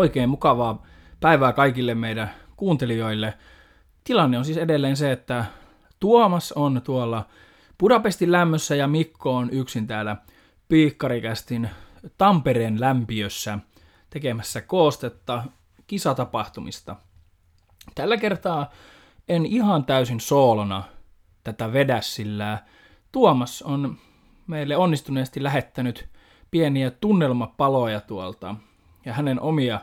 Oikein mukavaa päivää kaikille meidän kuuntelijoille. Tilanne on siis edelleen se, että Tuomas on tuolla Budapestin lämmössä ja Mikko on yksin täällä Piikkarikästin Tampereen lämpiössä tekemässä koostetta kisatapahtumista. Tällä kertaa en ihan täysin soolona tätä vedä, sillä Tuomas on meille onnistuneesti lähettänyt pieniä tunnelmapaloja tuolta ja hänen omia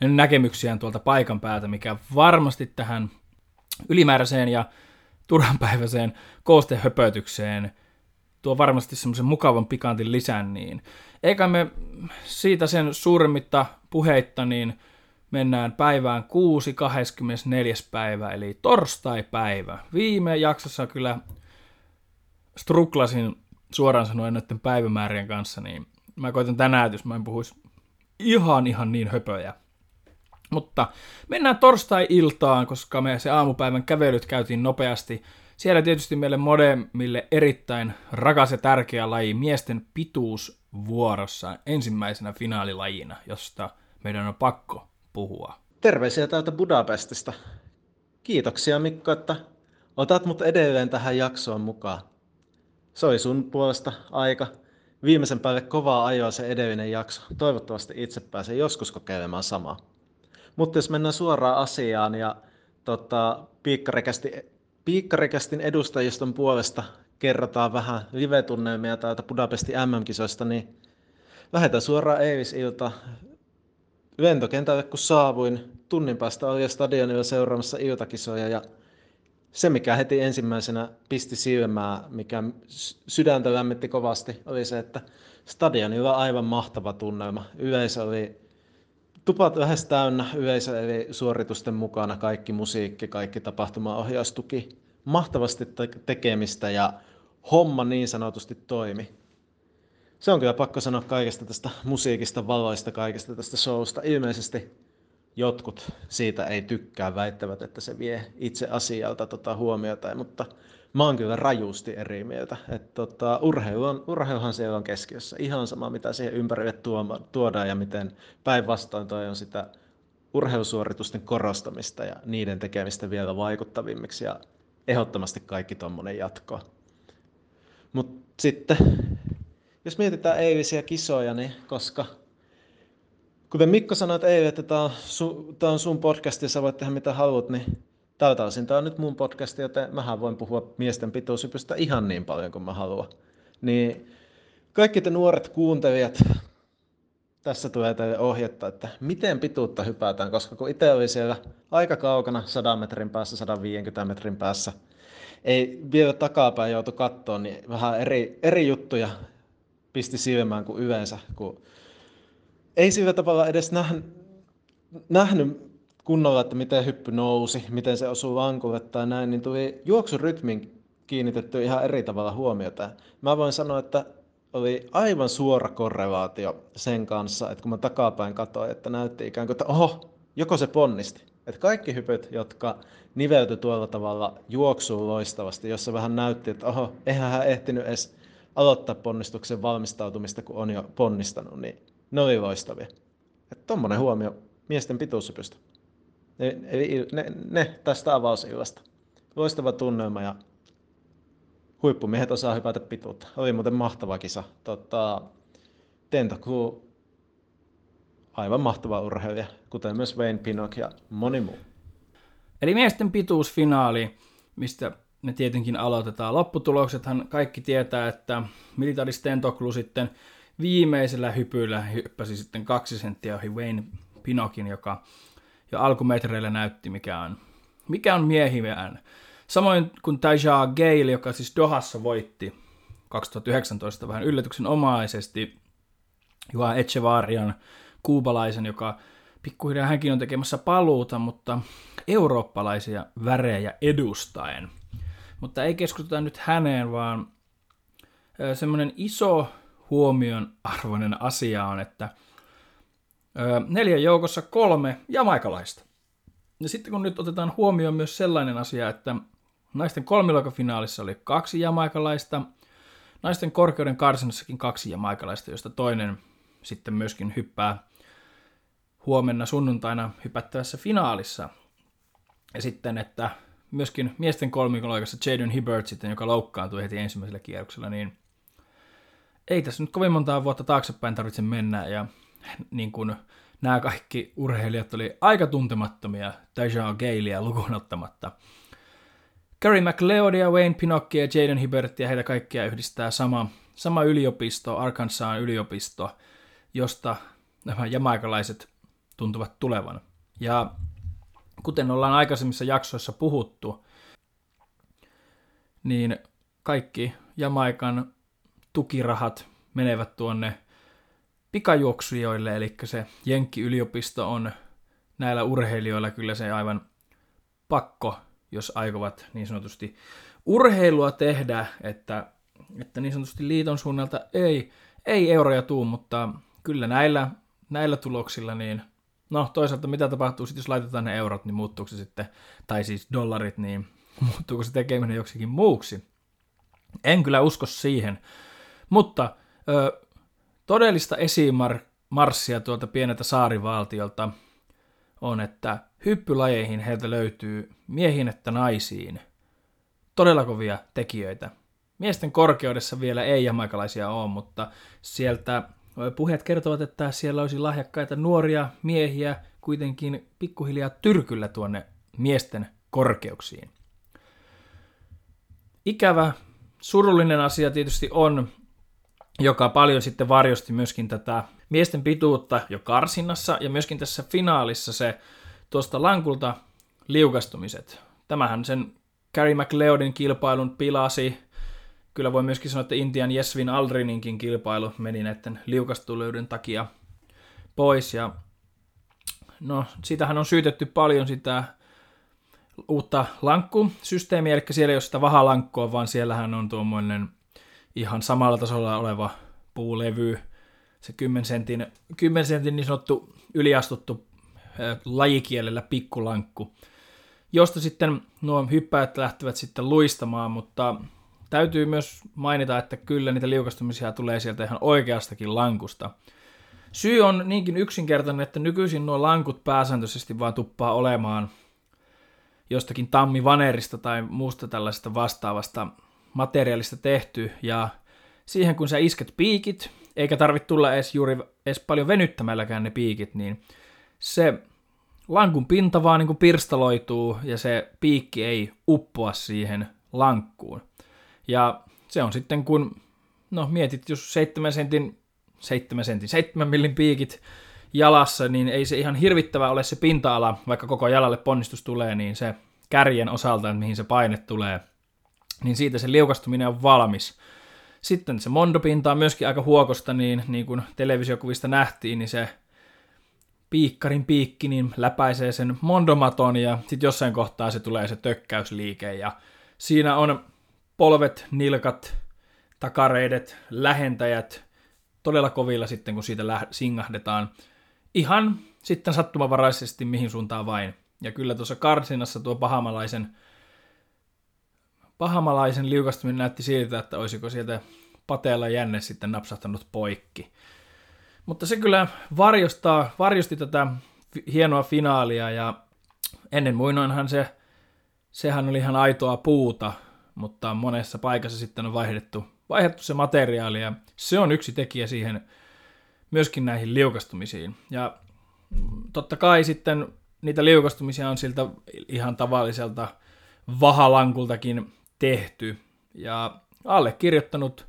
näkemyksiään tuolta paikan päältä, mikä varmasti tähän ylimääräiseen ja turhanpäiväiseen koostehöpötykseen tuo varmasti semmoisen mukavan pikantin lisän, niin eikä me siitä sen suuremmitta puheitta, niin mennään päivään 6, 24. päivä, eli torstai-päivä. Viime jaksossa kyllä struklasin suoraan sanoen näiden päivämäärien kanssa, niin mä koitan tänään, jos mä en puhuisi ihan ihan niin höpöjä. Mutta mennään torstai-iltaan, koska me se aamupäivän kävelyt käytiin nopeasti. Siellä tietysti meille modemille erittäin rakas ja tärkeä laji, miesten pituus vuorossa ensimmäisenä finaalilajina, josta meidän on pakko puhua. Terveisiä täältä Budapestista. Kiitoksia Mikko, että otat mut edelleen tähän jaksoon mukaan. Se oli sun puolesta aika. Viimeisen päälle kovaa ajoa se edellinen jakso. Toivottavasti itse pääsen joskus kokeilemaan samaa. Mutta jos mennään suoraan asiaan ja tota, piikkarikästin edustajiston puolesta kerrotaan vähän live-tunnelmia täältä Budapestin MM-kisoista, niin lähdetään suoraan Eivis-ilta lentokentälle, kun saavuin. Tunnin päästä oli stadionilla seuraamassa iltakisoja ja se, mikä heti ensimmäisenä pisti silmää, mikä sydäntä lämmitti kovasti, oli se, että stadionilla aivan mahtava tunnelma. Yleisö oli tupat lähes täynnä, yleisö eli suoritusten mukana, kaikki musiikki, kaikki tapahtumaohjaustuki. Mahtavasti tekemistä ja homma niin sanotusti toimi. Se on kyllä pakko sanoa kaikesta tästä musiikista, valoista, kaikesta tästä showsta. Ilmeisesti jotkut siitä ei tykkää, väittävät, että se vie itse asialta tota huomiota, mutta mä oon kyllä rajusti eri mieltä. Et tota, urheilu on, urheiluhan siellä on keskiössä. Ihan sama, mitä siihen ympärille tuodaan ja miten päinvastoin toi on sitä urheilusuoritusten korostamista ja niiden tekemistä vielä vaikuttavimmiksi ja ehdottomasti kaikki tuommoinen jatko. Mutta sitten, jos mietitään eilisiä kisoja, niin koska kuten Mikko sanoi eilen, että tämä on, su, on sun podcast ja sä voit tehdä mitä haluat, niin tältä osin tämä on nyt mun podcast, joten mähän voin puhua miesten pituushypystä ihan niin paljon kuin mä haluan. Niin kaikki te nuoret kuuntelijat, tässä tulee teille ohjetta, että miten pituutta hypätään, koska kun itse oli siellä aika kaukana 100 metrin päässä, 150 metrin päässä, ei vielä takapäin joutu kattoon, niin vähän eri, eri juttuja pisti silmään kuin yleensä, kun ei sillä tavalla edes nähnyt, nähnyt kunnolla, että miten hyppy nousi, miten se osuu lankulle tai näin, niin tuli juoksurytmin kiinnitetty ihan eri tavalla huomiota. Mä voin sanoa, että oli aivan suora korrelaatio sen kanssa, että kun mä takapäin katsoin, että näytti ikään kuin, että oho, joko se ponnisti. Että kaikki hypyt, jotka niveltyi tuolla tavalla juoksuun loistavasti, jossa vähän näytti, että oho, eihän hän ehtinyt edes aloittaa ponnistuksen valmistautumista, kun on jo ponnistanut, niin ne oli loistavia. Että tommonen huomio miesten pituushypystä. Eli ne, ne tästä avausillasta. Loistava tunnelma ja huippumiehet osaa hypätä pituutta. Oli muuten mahtava kisa. Tota, Tento aivan mahtava urheilija, kuten myös Wayne Pinnock ja moni muu. Eli miesten pituusfinaali, mistä ne tietenkin aloitetaan. Lopputuloksethan kaikki tietää, että Militaris Tentoklu sitten viimeisellä hypyllä hyppäsi sitten kaksi senttiä ohi Wayne Pinokin, joka jo alkumetreillä näytti, mikä on, mikä on miehivään. Samoin kuin Taja Gale, joka siis Dohassa voitti 2019 vähän yllätyksen omaisesti Juha Echevarian kuubalaisen, joka pikkuhiljaa hänkin on tekemässä paluuta, mutta eurooppalaisia värejä edustaen. Mutta ei keskustuta nyt häneen, vaan semmoinen iso huomion arvoinen asia on, että neljän joukossa kolme jamaikalaista. Ja sitten kun nyt otetaan huomioon myös sellainen asia, että naisten kolmilokafinaalissa oli kaksi jamaikalaista, naisten korkeuden karsinnassakin kaksi jamaikalaista, josta toinen sitten myöskin hyppää huomenna sunnuntaina hypättävässä finaalissa. Ja sitten, että myöskin miesten kolmikoloikassa Jaden Hibbert sitten, joka loukkaantui heti ensimmäisellä kierroksella, niin ei tässä nyt kovin montaa vuotta taaksepäin tarvitse mennä, ja niin kuin nämä kaikki urheilijat oli aika tuntemattomia, Dejan Galea lukuun ottamatta. Gary McLeodia, Wayne Pinocchio ja Jaden Hibbert ja heitä kaikkia yhdistää sama, sama yliopisto, Arkansas yliopisto, josta nämä jamaikalaiset tuntuvat tulevan. Ja kuten ollaan aikaisemmissa jaksoissa puhuttu, niin kaikki Jamaikan tukirahat menevät tuonne pikajuoksijoille, eli se Jenkki-yliopisto on näillä urheilijoilla kyllä se aivan pakko, jos aikovat niin sanotusti urheilua tehdä, että, että niin sanotusti liiton suunnalta ei, ei euroja tuu, mutta kyllä näillä, näillä tuloksilla niin No toisaalta mitä tapahtuu sitten, jos laitetaan ne eurot, niin muuttuuko se sitten, tai siis dollarit, niin muuttuuko se tekeminen joksikin muuksi? En kyllä usko siihen. Mutta ö, todellista esimarssia tuolta pieneltä saarivaltiolta on, että hyppylajeihin heiltä löytyy miehiin että naisiin todella kovia tekijöitä. Miesten korkeudessa vielä ei jamaikalaisia ole, mutta sieltä Puheet kertovat, että siellä olisi lahjakkaita nuoria miehiä kuitenkin pikkuhiljaa tyrkyllä tuonne miesten korkeuksiin. Ikävä, surullinen asia tietysti on, joka paljon sitten varjosti myöskin tätä miesten pituutta jo karsinnassa ja myöskin tässä finaalissa se tuosta lankulta liukastumiset. Tämähän sen Gary McLeodin kilpailun pilasi, kyllä voi myöskin sanoa, että Intian Jesvin Aldrininkin kilpailu meni näiden liukastuleuden takia pois. Ja no, siitähän on syytetty paljon sitä uutta lankkusysteemiä, eli siellä ei ole sitä vahalankkoa, vaan siellähän on tuommoinen ihan samalla tasolla oleva puulevy, se 10 sentin, 10 sentin niin sanottu yliastuttu lajikielellä pikkulankku, josta sitten nuo hyppäjät lähtevät sitten luistamaan, mutta täytyy myös mainita, että kyllä niitä liukastumisia tulee sieltä ihan oikeastakin lankusta. Syy on niinkin yksinkertainen, että nykyisin nuo lankut pääsääntöisesti vaan tuppaa olemaan jostakin tammivanerista tai muusta tällaisesta vastaavasta materiaalista tehty, ja siihen kun sä isket piikit, eikä tarvitse tulla edes juuri edes paljon venyttämälläkään ne piikit, niin se lankun pinta vaan niin kuin pirstaloituu ja se piikki ei uppoa siihen lankkuun. Ja se on sitten kun, no mietit, jos 7 sentin, 7 sentin, 7 millin piikit jalassa, niin ei se ihan hirvittävä ole se pinta-ala, vaikka koko jalalle ponnistus tulee, niin se kärjen osalta, mihin se paine tulee, niin siitä se liukastuminen on valmis. Sitten se mondopinta on myöskin aika huokosta, niin, niin kuin televisiokuvista nähtiin, niin se piikkarin piikki niin läpäisee sen mondomaton ja sitten jossain kohtaa se tulee se tökkäysliike ja siinä on polvet, nilkat, takareidet, lähentäjät todella kovilla sitten, kun siitä läh- singahdetaan. Ihan sitten sattumavaraisesti mihin suuntaan vain. Ja kyllä tuossa karsinassa tuo pahamalaisen, pahamalaisen liukastuminen näytti siltä, että olisiko sieltä pateella jänne sitten napsahtanut poikki. Mutta se kyllä varjostaa, varjosti tätä hienoa finaalia ja ennen muinoinhan se, sehän oli ihan aitoa puuta, mutta monessa paikassa sitten on vaihdettu, vaihdettu se materiaali ja se on yksi tekijä siihen myöskin näihin liukastumisiin. Ja totta kai sitten niitä liukastumisia on siltä ihan tavalliselta vahalankultakin tehty. Ja allekirjoittanut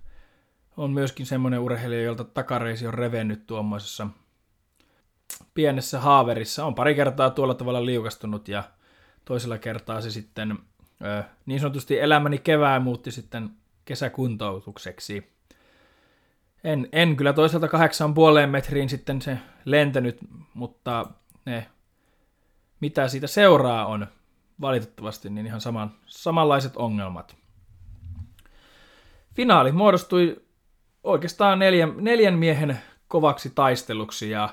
on myöskin semmoinen urheilija, jolta takareisi on revennyt tuommoisessa pienessä haaverissa. On pari kertaa tuolla tavalla liukastunut ja toisella kertaa se sitten niin sanotusti elämäni kevään muutti sitten kesäkuntoutukseksi. En, en kyllä toisaalta kahdeksan puoleen metriin sitten se lentänyt, mutta ne, mitä siitä seuraa on valitettavasti niin ihan saman, samanlaiset ongelmat. Finaali muodostui oikeastaan neljän, neljän miehen kovaksi taisteluksi ja,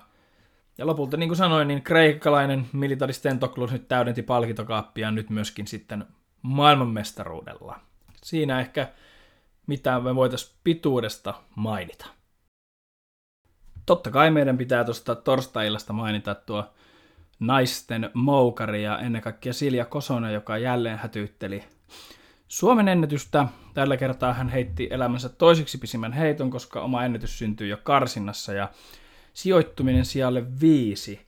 ja lopulta niin kuin sanoin, niin kreikkalainen Militari Stentoklus nyt täydenti palkintokaappia nyt myöskin sitten maailmanmestaruudella. Siinä ehkä mitä me voitaisiin pituudesta mainita. Totta kai meidän pitää tuosta torstai-illasta mainita tuo naisten moukari ja ennen kaikkea Silja Kosonen, joka jälleen hätyytteli Suomen ennätystä. Tällä kertaa hän heitti elämänsä toiseksi pisimmän heiton, koska oma ennätys syntyi jo karsinnassa ja sijoittuminen sijalle viisi.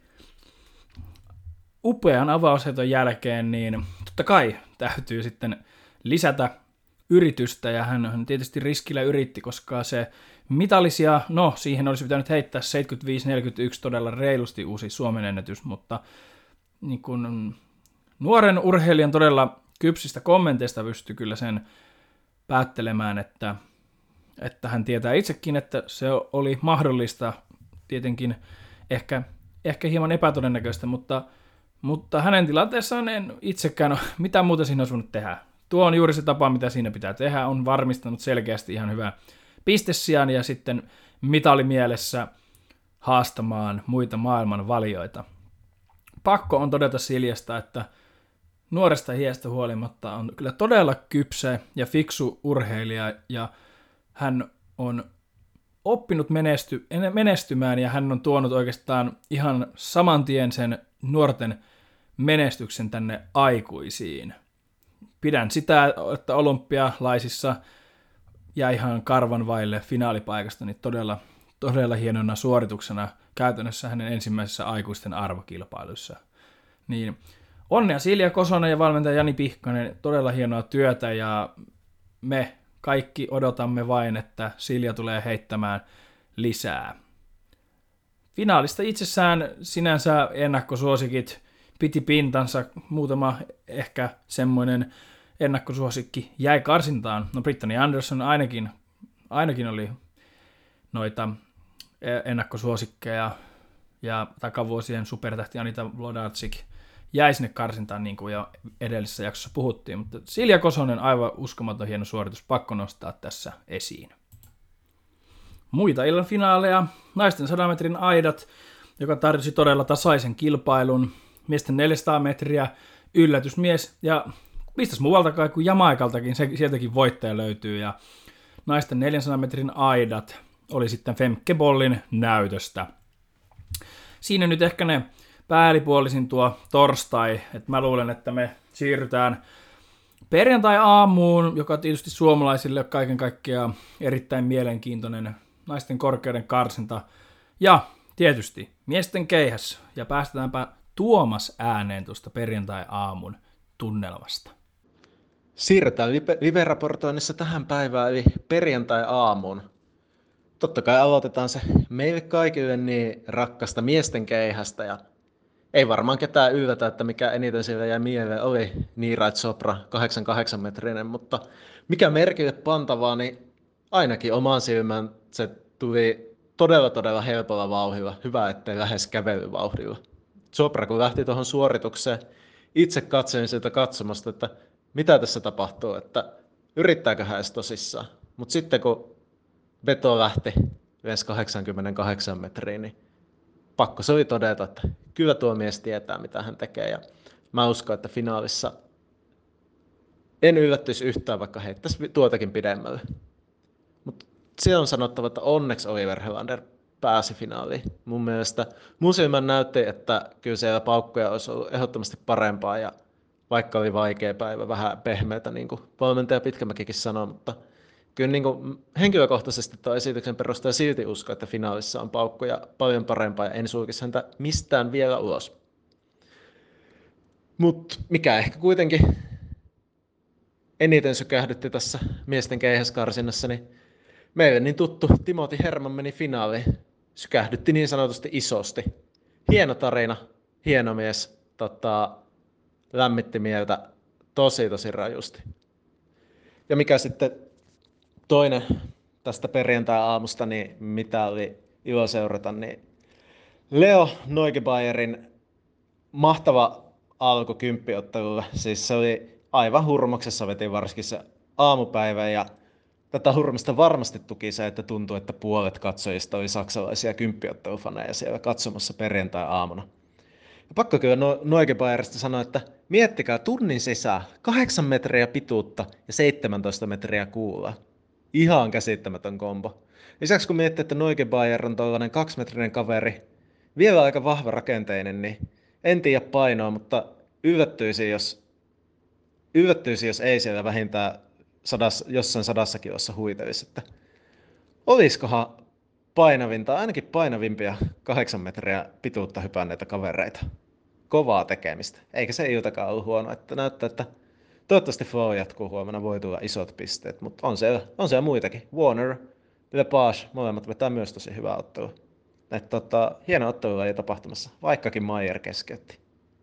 Upean avausheiton jälkeen, niin totta kai täytyy sitten lisätä yritystä, ja hän tietysti riskillä yritti, koska se mitallisia, no siihen olisi pitänyt heittää 75-41 todella reilusti uusi Suomen ennätys, mutta niin kun, nuoren urheilijan todella kypsistä kommenteista pystyy kyllä sen päättelemään, että, että hän tietää itsekin, että se oli mahdollista, tietenkin ehkä, ehkä hieman epätodennäköistä, mutta, mutta hänen tilanteessaan en itsekään ole mitään muuta siinä olisi voinut tehdä. Tuo on juuri se tapa, mitä siinä pitää tehdä, on varmistanut selkeästi ihan hyvää pistesijan ja sitten mitalimielessä haastamaan muita maailman valioita. Pakko on todeta Siljasta, että nuoresta hiestä huolimatta on kyllä todella kypsä ja fiksu urheilija ja hän on oppinut menesty, menestymään ja hän on tuonut oikeastaan ihan saman tien sen nuorten menestyksen tänne aikuisiin. Pidän sitä, että olympialaisissa ja ihan karvan vaille finaalipaikasta, niin todella, todella hienona suorituksena käytännössä hänen ensimmäisessä aikuisten arvokilpailussa. Niin onnea Silja Kosonen ja valmentaja Jani Pihkanen, todella hienoa työtä ja me kaikki odotamme vain, että Silja tulee heittämään lisää. Finaalista itsessään sinänsä ennakkosuosikit piti pintansa, muutama ehkä semmoinen ennakkosuosikki jäi karsintaan. No Brittany Anderson ainakin, ainakin oli noita e, ennakkosuosikkeja ja takavuosien supertähti Anita Vlodarczyk jäi sinne karsintaan niin kuin jo edellisessä jaksossa puhuttiin, mutta Silja Kosonen aivan uskomaton hieno suoritus, pakko nostaa tässä esiin. Muita illan finaaleja, naisten 100 metrin aidat, joka tarjosi todella tasaisen kilpailun, miesten 400 metriä, yllätysmies ja mistäs muualtakaan kuin Jamaikaltakin, se, sieltäkin voittaja löytyy ja naisten 400 metrin aidat oli sitten Femke Bollin näytöstä. Siinä nyt ehkä ne päällipuolisin tuo torstai, että mä luulen, että me siirrytään perjantai-aamuun, joka tietysti suomalaisille on kaiken kaikkiaan erittäin mielenkiintoinen naisten korkeuden karsinta. Ja tietysti miesten keihäs, ja päästetäänpä Tuomas ääneen tuosta perjantai-aamun tunnelmasta. Siirrytään live-raportoinnissa tähän päivään, eli perjantai-aamuun. Totta kai aloitetaan se meille kaikille niin rakasta miesten keihästä, ja ei varmaan ketään yllätä, että mikä eniten siellä jäi mieleen oli Niirait Sopra 88 metrinen, mutta mikä merkille pantavaa, niin ainakin omaan silmään se tuli todella todella helpolla vauhdilla. Hyvä, ettei lähes kävelyvauhdilla. Sopra kun lähti tuohon suoritukseen, itse katsoin sieltä katsomasta, että mitä tässä tapahtuu, että yrittääkö hän edes tosissaan. Mutta sitten kun veto lähti yleensä 88 metriin, niin pakko se oli todeta, että kyllä tuo mies tietää, mitä hän tekee. Ja mä uskon, että finaalissa en yllättyisi yhtään, vaikka heittäisi tuotakin pidemmälle. Mutta se on sanottava, että onneksi Oliver Helander pääsi finaaliin. Mun mielestä mun näytti, että kyllä siellä paukkoja olisi ollut ehdottomasti parempaa ja vaikka oli vaikea päivä, vähän pehmeätä, niin kuin valmentaja Pitkämäkikin sanoi, mutta kyllä niin kuin henkilökohtaisesti tuon esityksen perusteella silti usko, että finaalissa on paukkoja paljon parempaa ja en sulkisi häntä mistään vielä ulos. Mutta mikä ehkä kuitenkin eniten sykähdytti tässä miesten keihäskarsinnassa, niin meille niin tuttu Timothy Herman meni finaaliin. Sykähdytti niin sanotusti isosti. Hieno tarina, hieno mies, tota, lämmitti mieltä tosi tosi rajusti. Ja mikä sitten toinen tästä perjantai-aamusta, niin mitä oli ilo seurata, niin Leo Noigebayerin mahtava alku kymppiottelulle. Siis se oli aivan hurmoksessa veti varsinkin se aamupäivä ja tätä hurmista varmasti tuki se, että tuntui, että puolet katsojista oli saksalaisia kymppiottelufaneja siellä katsomassa perjantai-aamuna. Pakko kyllä no, sanoa, että miettikää tunnin sisään 8 metriä pituutta ja 17 metriä kuulaa Ihan käsittämätön kombo. Lisäksi kun miettii, että Noike Bayer on tuollainen kaksimetrinen kaveri, vielä aika vahva rakenteinen, niin en tiedä painoa, mutta yllättyisin, jos, yllättyisin, jos ei siellä vähintään sadas, jossain sadassa kilossa huitelisi. Että olisikohan painavinta, ainakin painavimpia kahdeksan metriä pituutta hypänneitä kavereita. Kovaa tekemistä. Eikä se iltakaan ollut huono, että näyttää, että toivottavasti flow jatkuu huomenna, voi tulla isot pisteet, mutta on siellä, on siellä muitakin. Warner, Lepage, molemmat vetää myös tosi hyvää ottelua. Että tota, hieno ottelu ei tapahtumassa, vaikkakin Mayer keskeytti.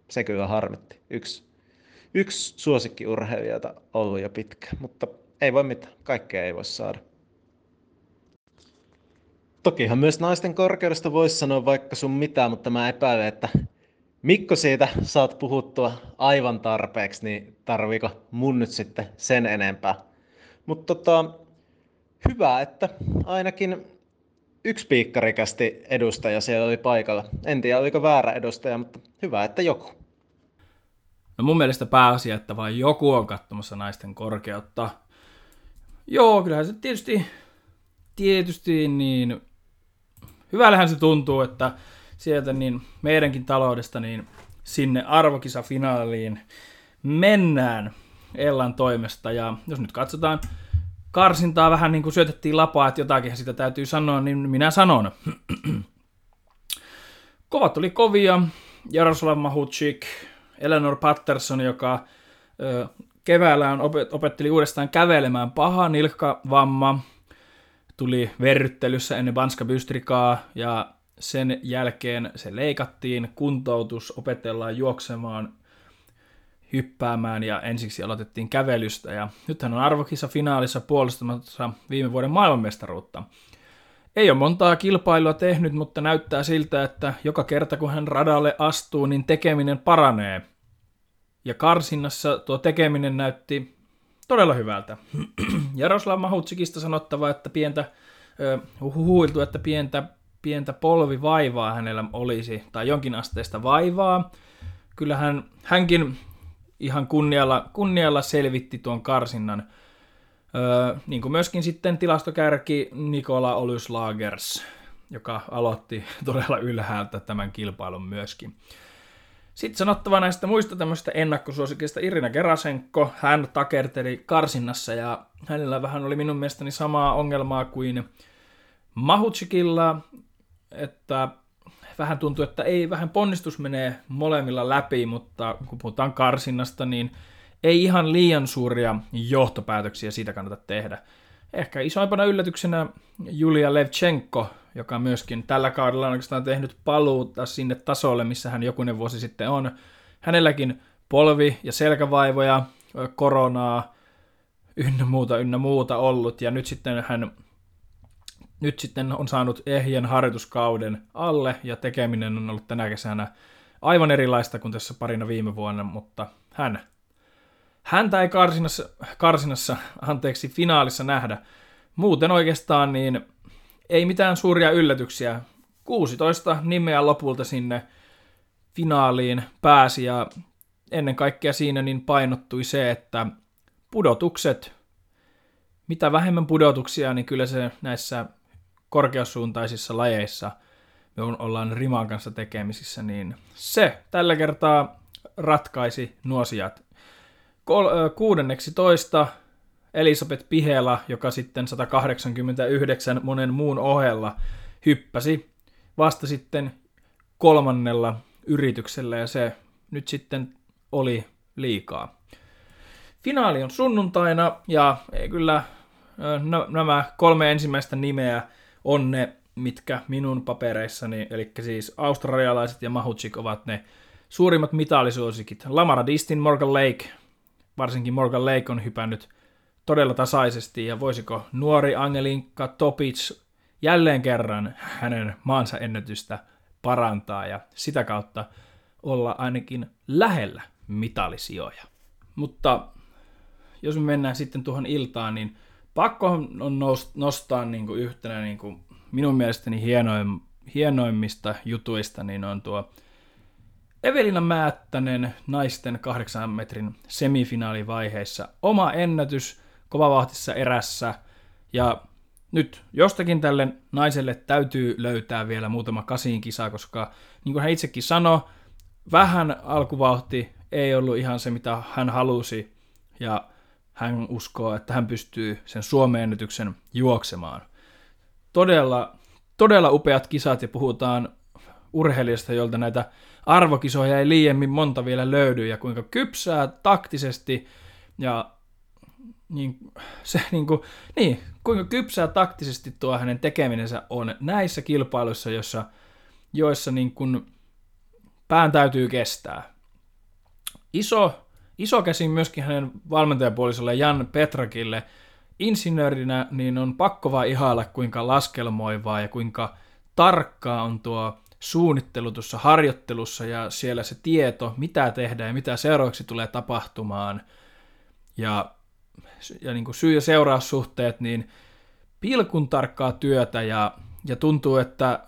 Se kyllä harmitti. Yksi, yksi suosikkiurheilijalta ollut jo pitkä, mutta ei voi mitään, kaikkea ei voi saada. Tokihan myös naisten korkeudesta voisi sanoa vaikka sun mitään, mutta mä epäilen, että Mikko siitä saat puhuttua aivan tarpeeksi, niin tarviiko mun nyt sitten sen enempää. Mutta tota, hyvä, että ainakin yksi piikkarikästi edustaja siellä oli paikalla. En tiedä, oliko väärä edustaja, mutta hyvä, että joku. No mun mielestä pääasia, että vain joku on katsomassa naisten korkeutta. Joo, kyllähän se tietysti, tietysti niin hyvällähän se tuntuu, että sieltä niin meidänkin taloudesta niin sinne arvokisafinaaliin mennään Ellan toimesta. Ja jos nyt katsotaan karsintaa vähän niin kuin syötettiin lapaa, että jotakin sitä täytyy sanoa, niin minä sanon. Kovat oli kovia. Jaroslav Mahuchik, Eleanor Patterson, joka keväällä on opet- opetteli uudestaan kävelemään paha nilkkavamma, tuli verryttelyssä ennen Banska Bystrikaa ja sen jälkeen se leikattiin, kuntoutus, opetellaan juoksemaan, hyppäämään ja ensiksi aloitettiin kävelystä. Ja nyt hän on arvokissa finaalissa puolustamassa viime vuoden maailmanmestaruutta. Ei ole montaa kilpailua tehnyt, mutta näyttää siltä, että joka kerta kun hän radalle astuu, niin tekeminen paranee. Ja karsinnassa tuo tekeminen näytti todella hyvältä. Jaroslav Mahutsikista sanottava, että pientä, huhuiltu, että pientä pientä polvivaivaa hänellä olisi, tai jonkin asteista vaivaa. Kyllähän hänkin ihan kunnialla, kunnialla selvitti tuon karsinnan. Öö, niin kuin myöskin sitten tilastokärki Nikola Olyslagers, joka aloitti todella ylhäältä tämän kilpailun myöskin. Sitten sanottava näistä muista tämmöistä ennakkosuosikista Irina Gerasenko, hän takerteli karsinnassa ja hänellä vähän oli minun mielestäni samaa ongelmaa kuin Mahutsikilla, että vähän tuntuu, että ei vähän ponnistus menee molemmilla läpi, mutta kun puhutaan karsinnasta, niin ei ihan liian suuria johtopäätöksiä siitä kannata tehdä. Ehkä isoimpana yllätyksenä Julia Levchenko, joka myöskin tällä kaudella on oikeastaan tehnyt paluuta sinne tasolle, missä hän jokunen vuosi sitten on. Hänelläkin polvi- ja selkävaivoja, koronaa, ynnä muuta, ynnä muuta ollut, ja nyt sitten hän nyt sitten on saanut ehjän harjoituskauden alle ja tekeminen on ollut tänä kesänä aivan erilaista kuin tässä parina viime vuonna, mutta hän, häntä ei karsinassa, karsinassa, anteeksi, finaalissa nähdä. Muuten oikeastaan niin ei mitään suuria yllätyksiä. 16 nimeä lopulta sinne finaaliin pääsi ja ennen kaikkea siinä niin painottui se, että pudotukset, mitä vähemmän pudotuksia, niin kyllä se näissä korkeasuuntaisissa lajeissa me ollaan Riman kanssa tekemisissä, niin se tällä kertaa ratkaisi nuo sijat. Toista Elisabeth Pihela, joka sitten 189 monen muun ohella hyppäsi vasta sitten kolmannella yrityksellä ja se nyt sitten oli liikaa. Finaali on sunnuntaina ja ei kyllä nämä kolme ensimmäistä nimeä on ne, mitkä minun papereissani, eli siis australialaiset ja Mahuchik ovat ne suurimmat mitalisuosikit. Lamara Distin, Morgan Lake, varsinkin Morgan Lake on hypännyt todella tasaisesti, ja voisiko nuori Angelinka Topic jälleen kerran hänen maansa ennätystä parantaa ja sitä kautta olla ainakin lähellä mitalisijoja. Mutta jos me mennään sitten tuohon iltaan, niin pakko on nostaa niin kuin yhtenä niin kuin minun mielestäni hienoim, hienoimmista jutuista, niin on tuo Evelina Määttänen naisten kahdeksan metrin semifinaalivaiheessa. Oma ennätys kovavahtissa erässä. Ja nyt jostakin tälle naiselle täytyy löytää vielä muutama kasiin kisa, koska niin kuin hän itsekin sanoi, vähän alkuvauhti ei ollut ihan se, mitä hän halusi, ja hän uskoo, että hän pystyy sen ennätyksen juoksemaan. Todella, todella upeat kisat, ja puhutaan urheilijasta, jolta näitä arvokisoja ei liiemmin monta vielä löydy, ja kuinka kypsää taktisesti ja niin, se, niin, kuin, niin, kuinka kypsää taktisesti tuo hänen tekemisensä on näissä kilpailuissa, joissa, joissa niin kuin pään täytyy kestää. Iso, iso käsi myöskin hänen valmentajapuolisolle Jan Petrakille. Insinöörinä niin on pakko vaan ihailla, kuinka laskelmoivaa ja kuinka tarkkaa on tuo suunnittelu tuossa harjoittelussa ja siellä se tieto, mitä tehdään ja mitä seuraavaksi tulee tapahtumaan. Ja, ja niin kuin syy- ja seuraussuhteet, niin pilkun tarkkaa työtä ja, ja tuntuu, että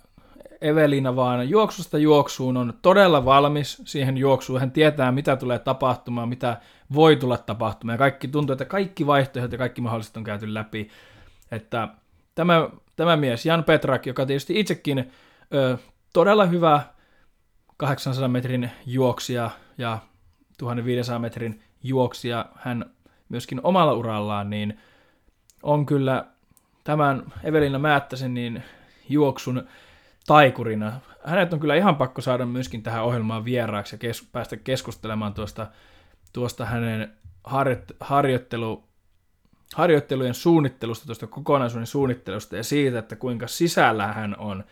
Evelina vaan juoksusta juoksuun on todella valmis siihen juoksuun. Hän tietää, mitä tulee tapahtumaan, mitä voi tulla tapahtumaan. Ja kaikki tuntuu, että kaikki vaihtoehdot ja kaikki mahdolliset on käyty läpi. Että tämä, tämä mies, Jan Petrak, joka tietysti itsekin ö, todella hyvä 800 metrin juoksija ja 1500 metrin juoksija, hän myöskin omalla urallaan, niin on kyllä tämän Evelina Määttäsen niin juoksun taikurina. Hänet on kyllä ihan pakko saada myöskin tähän ohjelmaan vieraaksi ja kes- päästä keskustelemaan tuosta, tuosta hänen harjoit- harjoittelu, harjoittelujen suunnittelusta, tuosta kokonaisuuden suunnittelusta ja siitä, että kuinka sisällä hän on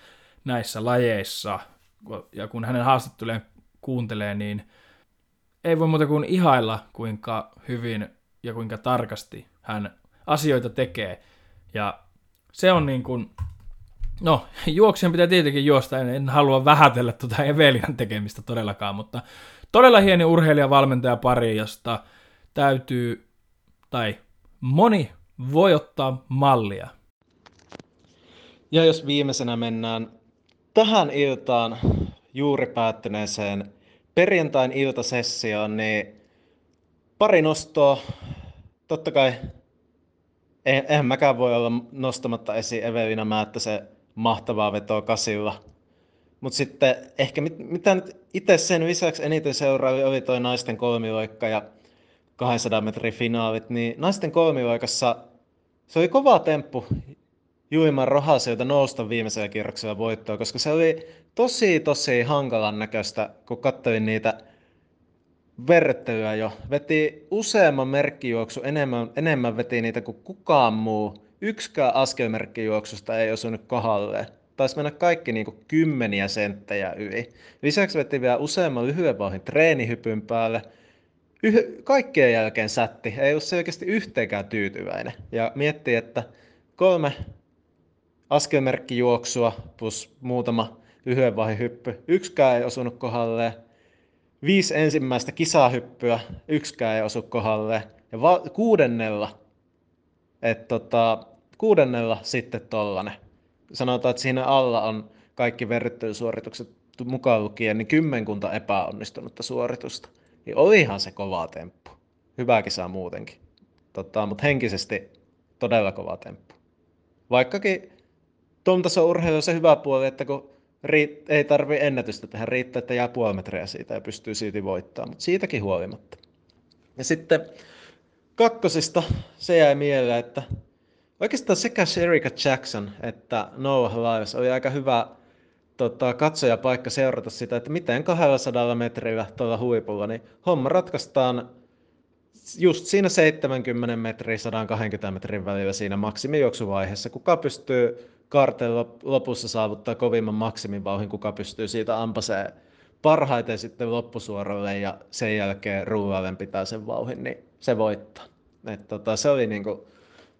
näissä lajeissa. Ja kun hänen haastattelujen kuuntelee, niin ei voi muuta kuin ihailla, kuinka hyvin ja kuinka tarkasti hän asioita tekee. Ja se on niin kuin, no juoksijan pitää tietenkin juosta, en, en halua vähätellä tuota Evelian tekemistä todellakaan, mutta todella hieno urheilija valmentaja pari, josta täytyy, tai moni voi ottaa mallia. Ja jos viimeisenä mennään tähän iltaan juuri päättyneeseen perjantain iltasessioon, niin pari nostoa. Totta kai eihän mäkään voi olla nostamatta esiin Evelina Määttäsen mahtavaa vetoa kasilla. Mutta sitten ehkä mit, mitä nyt itse sen lisäksi eniten seuraavi oli toi naisten kolmiloikka ja 200 metrin finaalit, niin naisten kolmiloikassa se oli kova temppu Juiman Rohasilta nousta viimeisellä kierroksella voittoa, koska se oli tosi tosi hankalan näköistä, kun katsoin niitä verryttelyä jo. Veti useamman merkkijuoksu, enemmän, enemmän veti niitä kuin kukaan muu. Yksikään askelmerkkijuoksusta ei osunut kohdalle. Taisi mennä kaikki niin kuin kymmeniä senttejä yli. Lisäksi veti vielä useamman lyhyen vauhin treenihypyn päälle. Yh- kaikkien jälkeen sätti. Ei ollut selkeästi yhteenkään tyytyväinen. Ja miettii, että kolme askelmerkkijuoksua plus muutama lyhyen vaihe hyppy. Yksikään ei osunut kohdalle. Viisi ensimmäistä kisahyppyä, yksikään ei osu kohdalle. Ja va- kuudennella, että tota, kuudennella sitten tollanen. Sanotaan, että siinä alla on kaikki verryttelysuoritukset mukaan lukien, niin kymmenkunta epäonnistunutta suoritusta. Niin olihan se kova temppu. Hyvä kisa muutenkin. Tota, mutta henkisesti todella kova temppu. Vaikkakin tuon tason urheilu on se hyvä puoli, että kun ei tarvi ennätystä tehdä, riittää, että jää puoli metriä siitä ja pystyy siitä voittamaan, mutta siitäkin huolimatta. Ja sitten kakkosista se jäi mieleen, että oikeastaan sekä Sherika Jackson että Noah Lyles oli aika hyvä tota, katsojapaikka seurata sitä, että miten 200 metrillä tuolla huipulla, niin homma ratkaistaan just siinä 70 metriä 120 metrin välillä siinä maksimijuoksuvaiheessa. Kuka pystyy karteen lopussa saavuttaa kovimman maksimivauhin, kuka pystyy siitä ampaseen parhaiten sitten loppusuoralle ja sen jälkeen ruuallen pitää sen vauhin, niin se voittaa. Et tota, se oli niinku,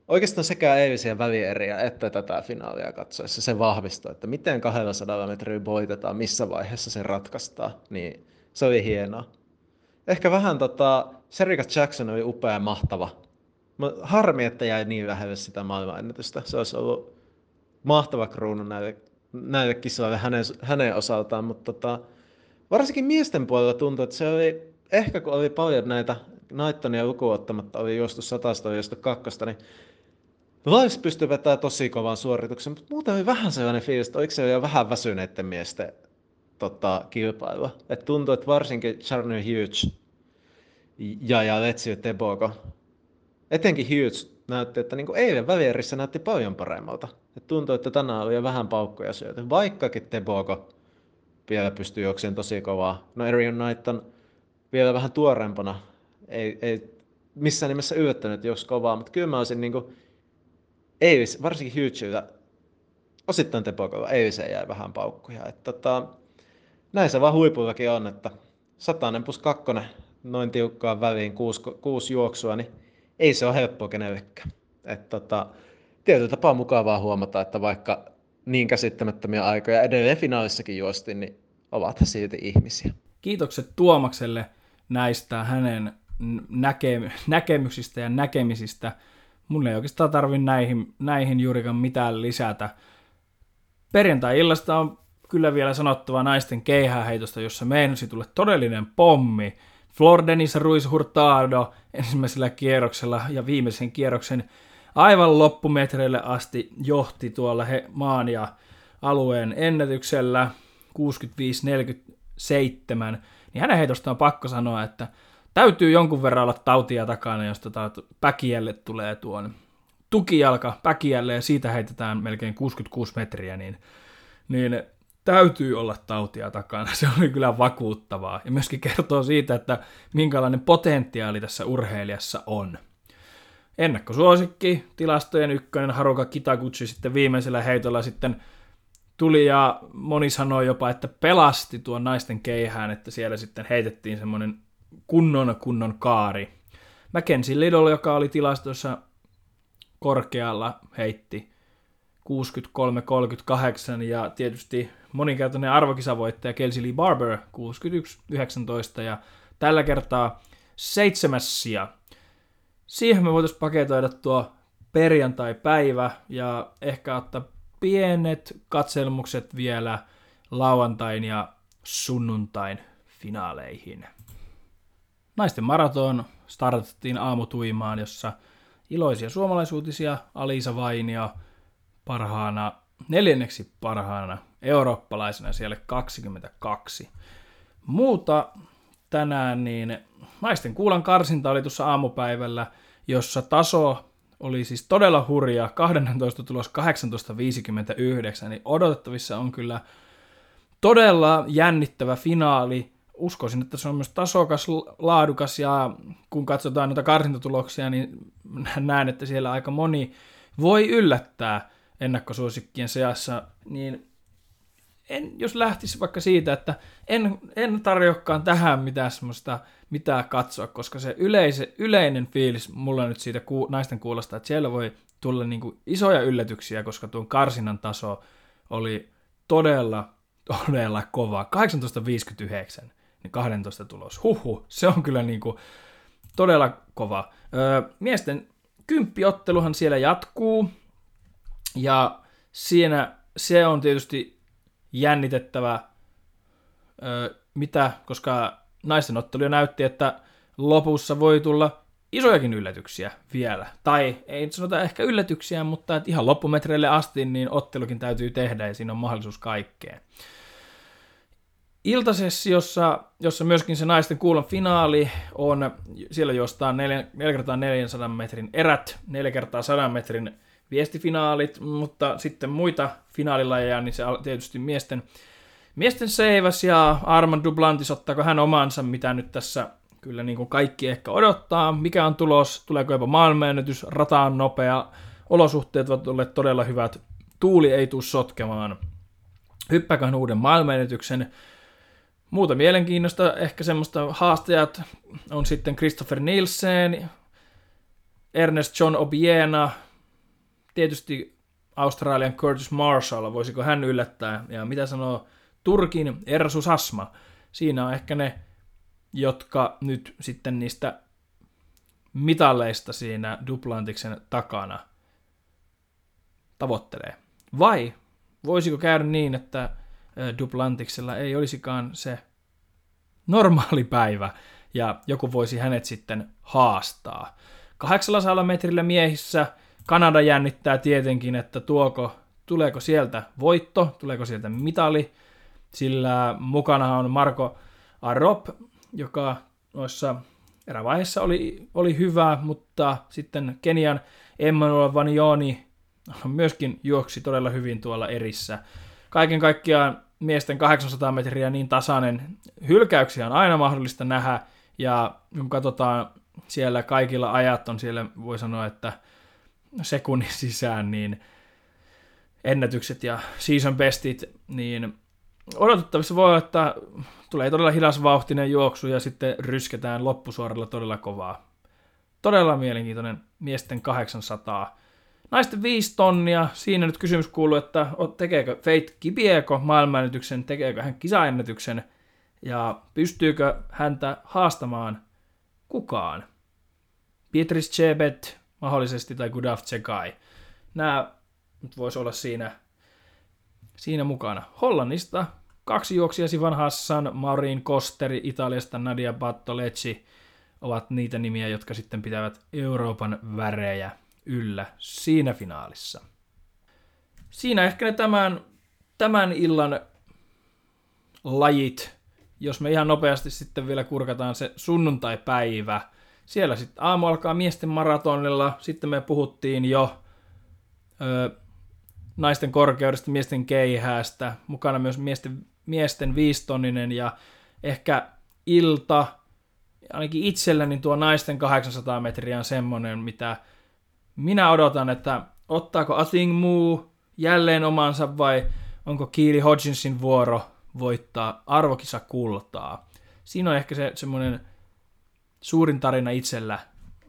oikeastaan sekä eilisiä välieriä että tätä finaalia katsoessa se vahvistui, että miten 200 metriä voitetaan, missä vaiheessa se ratkaistaan, niin se oli hienoa. Ehkä vähän tota, Serika Jackson oli upea mahtava. Harmi, että jäi niin lähelle sitä maailmanennätystä. Se olisi ollut mahtava kruunu näille, näille kisoille hänen, hänen osaltaan, mutta tota, varsinkin miesten puolella tuntui, että se oli, ehkä kun oli paljon näitä Naittonia lukuun ottamatta, oli juostu satasta, oli juostu kakkosta, niin Vibes pystyy vetämään tosi kovan suorituksen, mutta muuten oli vähän sellainen fiilis, että oliko se jo vähän väsyneiden miesten tota, kilpailua. Et tuntuu, että varsinkin Charner Hughes ja, ja Letsio Tebogo, etenkin Hughes näytti, että niin eilen välierissä näytti paljon paremmalta. Et tuntuu, että tänään oli jo vähän paukkoja syöty, vaikkakin Tebogo vielä pystyy juokseen tosi kovaa. No Arion Knight on vielä vähän tuorempana, ei, ei missään nimessä yllättänyt, jos kovaa, mutta kyllä mä olisin niin kuin, Eilis, varsinkin Hughesilla, osittain Tepokolla, Eiliseen jäi vähän paukkuja. Että, tota, näin se vaan huipullakin on, että satanen plus kakkonen noin tiukkaan väliin, kuusi, kuusi juoksua, niin ei se ole helppoa kenellekään. Että, tota, tietyllä tapaa mukavaa huomata, että vaikka niin käsittämättömiä aikoja edelleen finaalissakin juostiin, niin ovat he silti ihmisiä. Kiitokset Tuomakselle näistä hänen näke- näkemyksistä ja näkemisistä. Mun ei oikeastaan tarvi näihin, näihin juurikaan mitään lisätä. Perjantai-illasta on kyllä vielä sanottava naisten keihäheitosta, jossa meinasi tulla todellinen pommi. Flordenis Ruiz Hurtado ensimmäisellä kierroksella ja viimeisen kierroksen aivan loppumetreille asti johti tuolla he, maan ja alueen ennätyksellä. 65-47, niin hänen heitosta on pakko sanoa, että täytyy jonkun verran olla tautia takana, jos tota päkiälle tulee tuon tukijalka päkiälle ja siitä heitetään melkein 66 metriä, niin, niin täytyy olla tautia takana. Se oli kyllä vakuuttavaa ja myöskin kertoo siitä, että minkälainen potentiaali tässä urheilijassa on. Ennakkosuosikki, tilastojen ykkönen Haruka Kitaguchi sitten viimeisellä heitolla sitten tuli ja moni sanoi jopa, että pelasti tuon naisten keihään, että siellä sitten heitettiin semmoinen kunnon kunnon kaari. Mackenzie Lidl, joka oli tilastossa korkealla, heitti 63-38 ja tietysti moninkertainen arvokisavoittaja Kelsey Lee Barber 61-19 ja tällä kertaa seitsemäs sija. Siihen me voitaisiin paketoida tuo perjantai-päivä ja ehkä ottaa pienet katselmukset vielä lauantain ja sunnuntain finaaleihin. Naisten maraton startattiin aamutuimaan, jossa iloisia suomalaisuutisia Alisa Vainio parhaana, neljänneksi parhaana eurooppalaisena siellä 22. Muuta tänään niin naisten kuulan karsinta oli tuossa aamupäivällä, jossa taso oli siis todella hurja, 12 tulos 18.59, niin odotettavissa on kyllä todella jännittävä finaali, uskoisin, että se on myös tasokas, laadukas ja kun katsotaan noita karsintatuloksia, niin näen, että siellä aika moni voi yllättää ennakkosuosikkien seassa, niin en, jos lähtisi vaikka siitä, että en, en tarjoakaan tähän mitään semmoista mitään katsoa, koska se yleise, yleinen fiilis mulla nyt siitä ku, naisten kuulosta, että siellä voi tulla niinku isoja yllätyksiä, koska tuon karsinan taso oli todella, todella kova. 18.59 niin 12 tulos. Huhu, se on kyllä niin kuin todella kova. Öö, miesten kymppiotteluhan siellä jatkuu, ja siinä se on tietysti jännitettävä, öö, mitä, koska naisten ottelu näytti, että lopussa voi tulla isojakin yllätyksiä vielä. Tai ei nyt sanota ehkä yllätyksiä, mutta että ihan loppumetreille asti niin ottelukin täytyy tehdä ja siinä on mahdollisuus kaikkeen iltasessiossa, jossa myöskin se naisten kuulon finaali on, siellä jostain 4, 4 kertaa 400 metrin erät, 4 kertaa 100 metrin viestifinaalit, mutta sitten muita finaalilajeja, niin se tietysti miesten, miesten seiväs ja Armand Duplantis, ottaako hän omansa, mitä nyt tässä kyllä niin kuin kaikki ehkä odottaa, mikä on tulos, tuleeko jopa maailmanennätys, rata on nopea, olosuhteet ovat olleet todella hyvät, tuuli ei tule sotkemaan, hyppäkään uuden maailmanennätyksen, Muuta mielenkiinnosta, ehkä semmoista haastajat on sitten Christopher Nielsen, Ernest John Obiena, tietysti Australian Curtis Marshall, voisiko hän yllättää, ja mitä sanoo Turkin Ersus Asma. Siinä on ehkä ne, jotka nyt sitten niistä mitalleista siinä Duplantiksen takana tavoittelee. Vai voisiko käydä niin, että Duplantiksella ei olisikaan se normaali päivä, ja joku voisi hänet sitten haastaa. 800 metrillä miehissä Kanada jännittää tietenkin, että tuoko, tuleeko sieltä voitto, tuleeko sieltä mitali, sillä mukana on Marko Arop, joka noissa erävaiheessa oli, oli hyvä, mutta sitten Kenian Emmanuel Vanioni myöskin juoksi todella hyvin tuolla erissä. Kaiken kaikkiaan miesten 800 metriä niin tasainen. Hylkäyksiä on aina mahdollista nähdä, ja kun katsotaan siellä kaikilla ajat on siellä, voi sanoa, että sekunnin sisään, niin ennätykset ja season bestit, niin odotettavissa voi olla, että tulee todella hidasvauhtinen juoksu ja sitten rysketään loppusuoralla todella kovaa. Todella mielenkiintoinen miesten 800. Naisten 5 tonnia, siinä nyt kysymys kuuluu, että tekeekö Fate Kipieko maailmanennätyksen, tekeekö hän kisaennätyksen ja pystyykö häntä haastamaan kukaan. Pietris Chebet mahdollisesti tai Gudaf Tsekai. Nämä nyt voisi olla siinä, siinä mukana. Hollannista kaksi juoksia Sivan Hassan, Maureen Kosteri, Italiasta Nadia Battolecci ovat niitä nimiä, jotka sitten pitävät Euroopan värejä yllä siinä finaalissa. Siinä ehkä ne tämän, tämän illan lajit, jos me ihan nopeasti sitten vielä kurkataan se sunnuntai-päivä. Siellä sitten aamu alkaa miesten maratonilla, sitten me puhuttiin jo ö, naisten korkeudesta, miesten keihäästä, mukana myös miesten, miesten viistonninen ja ehkä ilta, ainakin itselläni tuo naisten 800 metriä on semmoinen, mitä minä odotan, että ottaako Athing Moo jälleen omansa vai onko Kiili Hodginsin vuoro voittaa arvokisa kultaa. Siinä on ehkä se semmoinen suurin tarina itsellä,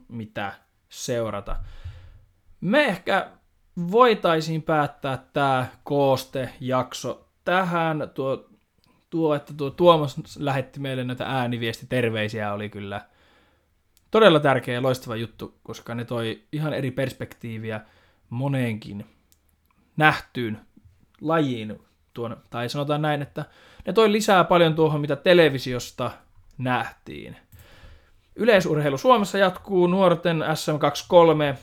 mitä seurata. Me ehkä voitaisiin päättää tämä kooste-jakso tähän. Tuo, tuo, että tuo Tuomas lähetti meille näitä ääniviestiterveisiä oli kyllä todella tärkeä ja loistava juttu, koska ne toi ihan eri perspektiiviä moneenkin nähtyyn lajiin. Tuon, tai sanotaan näin, että ne toi lisää paljon tuohon, mitä televisiosta nähtiin. Yleisurheilu Suomessa jatkuu nuorten SM23.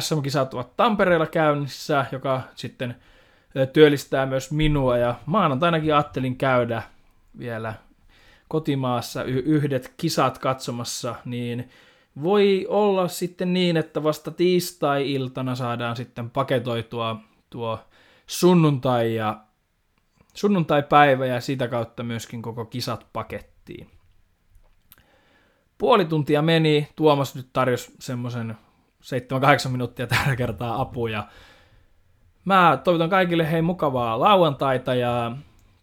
SM-kisat ovat Tampereella käynnissä, joka sitten työllistää myös minua ja maanantainakin ajattelin käydä vielä kotimaassa yhdet kisat katsomassa, niin voi olla sitten niin, että vasta tiistai-iltana saadaan sitten paketoitua tuo sunnuntai ja sunnuntai-päivä ja sitä kautta myöskin koko kisat pakettiin. Puoli tuntia meni, Tuomas nyt tarjosi semmoisen 7-8 minuuttia tällä kertaa apuja. Mä toivotan kaikille hei mukavaa lauantaita ja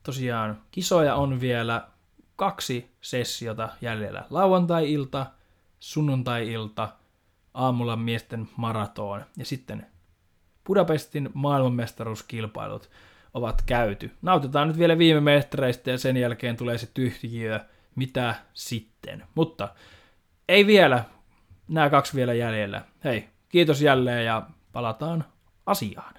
tosiaan kisoja on vielä kaksi sessiota jäljellä. Lauantai-ilta, sunnuntai-ilta, aamulla miesten maraton ja sitten Budapestin maailmanmestaruuskilpailut ovat käyty. Nautitaan nyt vielä viime metreistä ja sen jälkeen tulee se tyhjiö, mitä sitten. Mutta ei vielä, nämä kaksi vielä jäljellä. Hei, kiitos jälleen ja palataan asiaan.